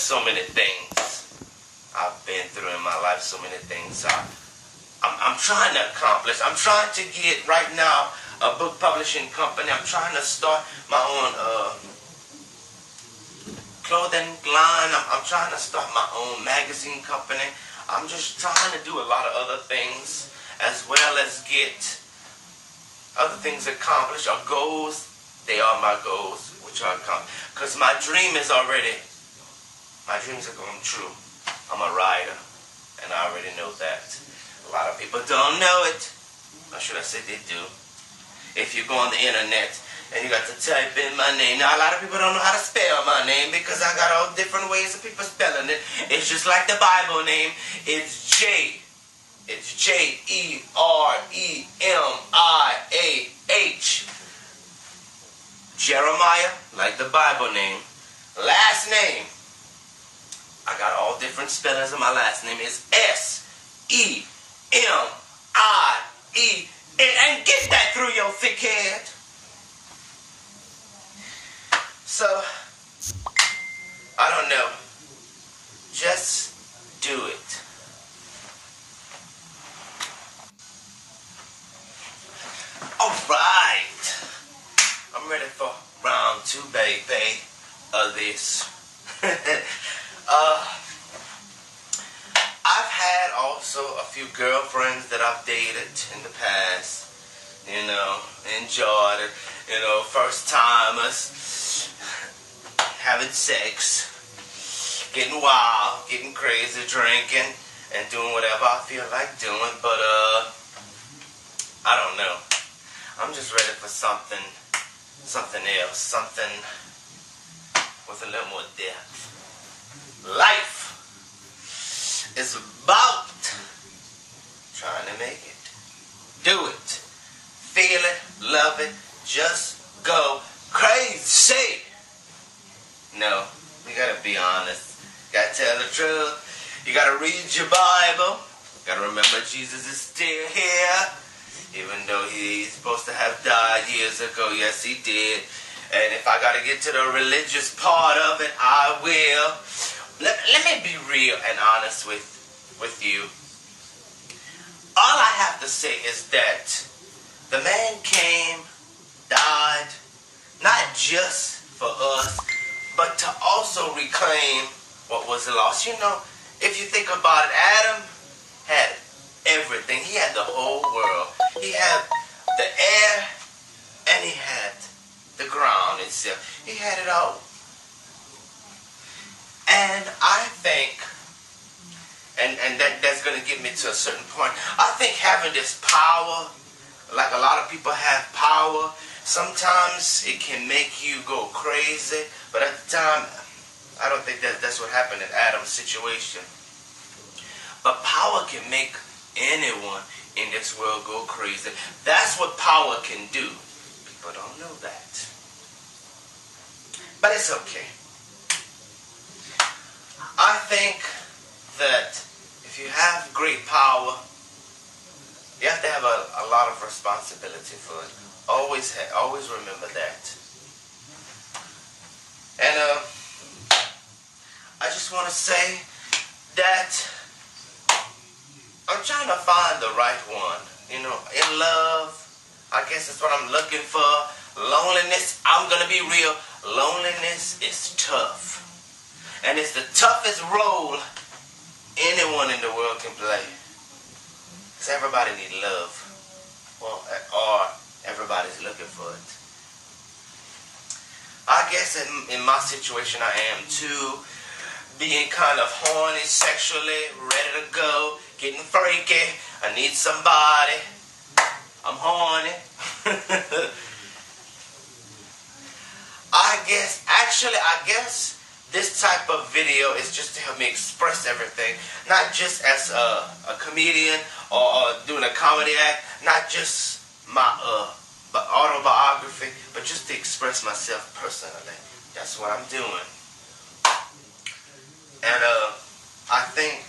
so many things I've been through in my life, so many things I, I'm, I'm trying to accomplish. I'm trying to get right now a book publishing company. I'm trying to start my own uh, clothing line. I'm, I'm trying to start my own magazine company. I'm just trying to do a lot of other things as well as get other things accomplished or goals. They are my goals, which are because my dream is already my dreams are going true. I'm a writer, and I already know that. A lot of people don't know it. Or should I say they do? If you go on the internet and you got to type in my name. Now, a lot of people don't know how to spell my name because I got all different ways of people spelling it. It's just like the Bible name. It's J. It's J E R E M I A H. Jeremiah, like the Bible name. Last name. I got all different spellings of my last name. is S E M I E. And get that through your thick head. So, I don't know. Just do it. All right. I'm ready for round two, baby, of this. uh, I've had also a few girlfriends that I've dated in the past. You know, enjoyed it. You know, first timers having sex, getting wild, getting crazy, drinking, and doing whatever I feel like doing. But uh, I don't know. I'm just ready for something, something else, something with a little more depth. Life is about trying to make it. Do it. Feel it, love it, just go crazy. No, you gotta be honest. You gotta tell the truth. You gotta read your Bible. You gotta remember Jesus is still here. Even though he's supposed to have died years ago. Yes, he did. And if I gotta get to the religious part of it, I will. Let, let me be real and honest with, with you. All I have to say is that the man came, died, not just for us, but to also reclaim what was lost. You know, if you think about it, Adam had everything. He had the whole world. He had the air and he had the ground itself. He had it all. And I think, and, and that, that's going to get me to a certain point, I think having this power, like a lot of people have power, sometimes it can make you go crazy but at the time, I don't think that that's what happened in Adam's situation. But power can make anyone in this world go crazy. That's what power can do. People don't know that. But it's okay. I think that if you have great power, you have to have a, a lot of responsibility for it. Always, always remember that. And uh, I just want to say that I'm trying to find the right one. You know, in love, I guess that's what I'm looking for. Loneliness, I'm going to be real. Loneliness is tough. And it's the toughest role anyone in the world can play. Because everybody needs love. Well, or everybody's looking for it. I guess in, in my situation I am too. Being kind of horny sexually, ready to go, getting freaky. I need somebody. I'm horny. I guess, actually, I guess this type of video is just to help me express everything. Not just as a, a comedian or, doing a comedy act, not just my uh, autobiography, but just to express myself personally. That's what I'm doing. And uh, I think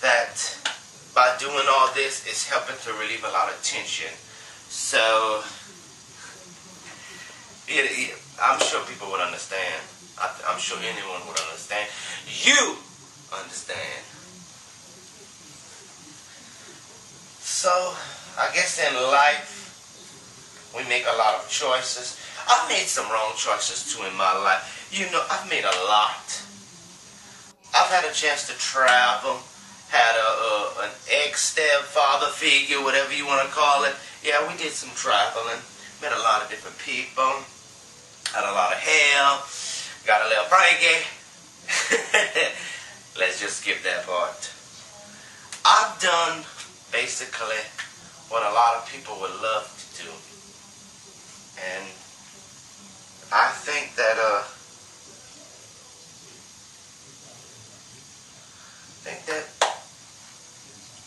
that by doing all this, it's helping to relieve a lot of tension. So, it, it, I'm sure people would understand. I, I'm sure anyone would understand. You understand. So, I guess in life, we make a lot of choices. I've made some wrong choices too in my life. You know, I've made a lot. I've had a chance to travel, had a, a an ex-stepfather figure, whatever you want to call it. Yeah, we did some traveling, met a lot of different people, had a lot of hell, got a little Frankie. Let's just skip that part. I've done basically what a lot of people would love to do. And I think that uh I think that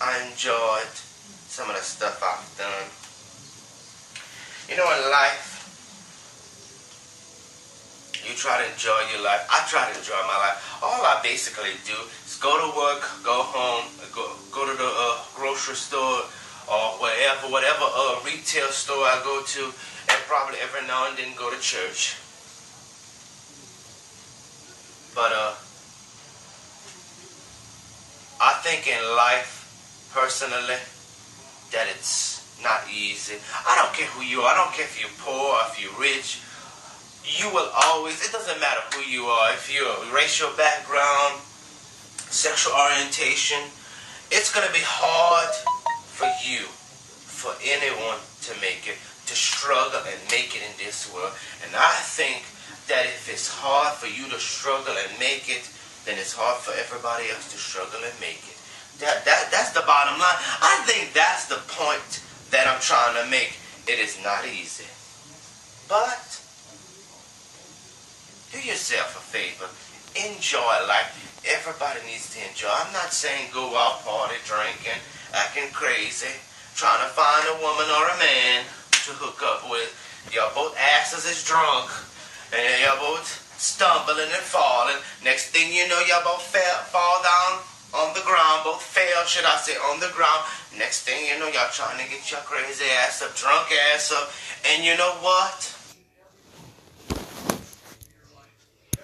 I enjoyed some of the stuff I've done. You know in life you try to enjoy your life. I try to enjoy my life. All I basically do is go to work, go home, go go to the uh, grocery store or wherever, whatever uh, retail store I go to, and probably every now and then go to church. But uh, I think in life, personally, that it's not easy. I don't care who you are. I don't care if you're poor, if you're rich you will always, it doesn't matter who you are, if you're racial background, sexual orientation, it's going to be hard for you, for anyone to make it, to struggle and make it in this world. And I think that if it's hard for you to struggle and make it, then it's hard for everybody else to struggle and make it. That, that, that's the bottom line. I think that's the point that I'm trying to make. It is not easy. But do yourself a favor. Enjoy life. Everybody needs to enjoy. I'm not saying go out party drinking, acting crazy, trying to find a woman or a man to hook up with. Y'all both asses is drunk, and y'all both stumbling and falling. Next thing you know, y'all both fell, fall down on the ground, both fell, should I say, on the ground. Next thing you know, y'all trying to get your crazy ass up, drunk ass up, and you know what?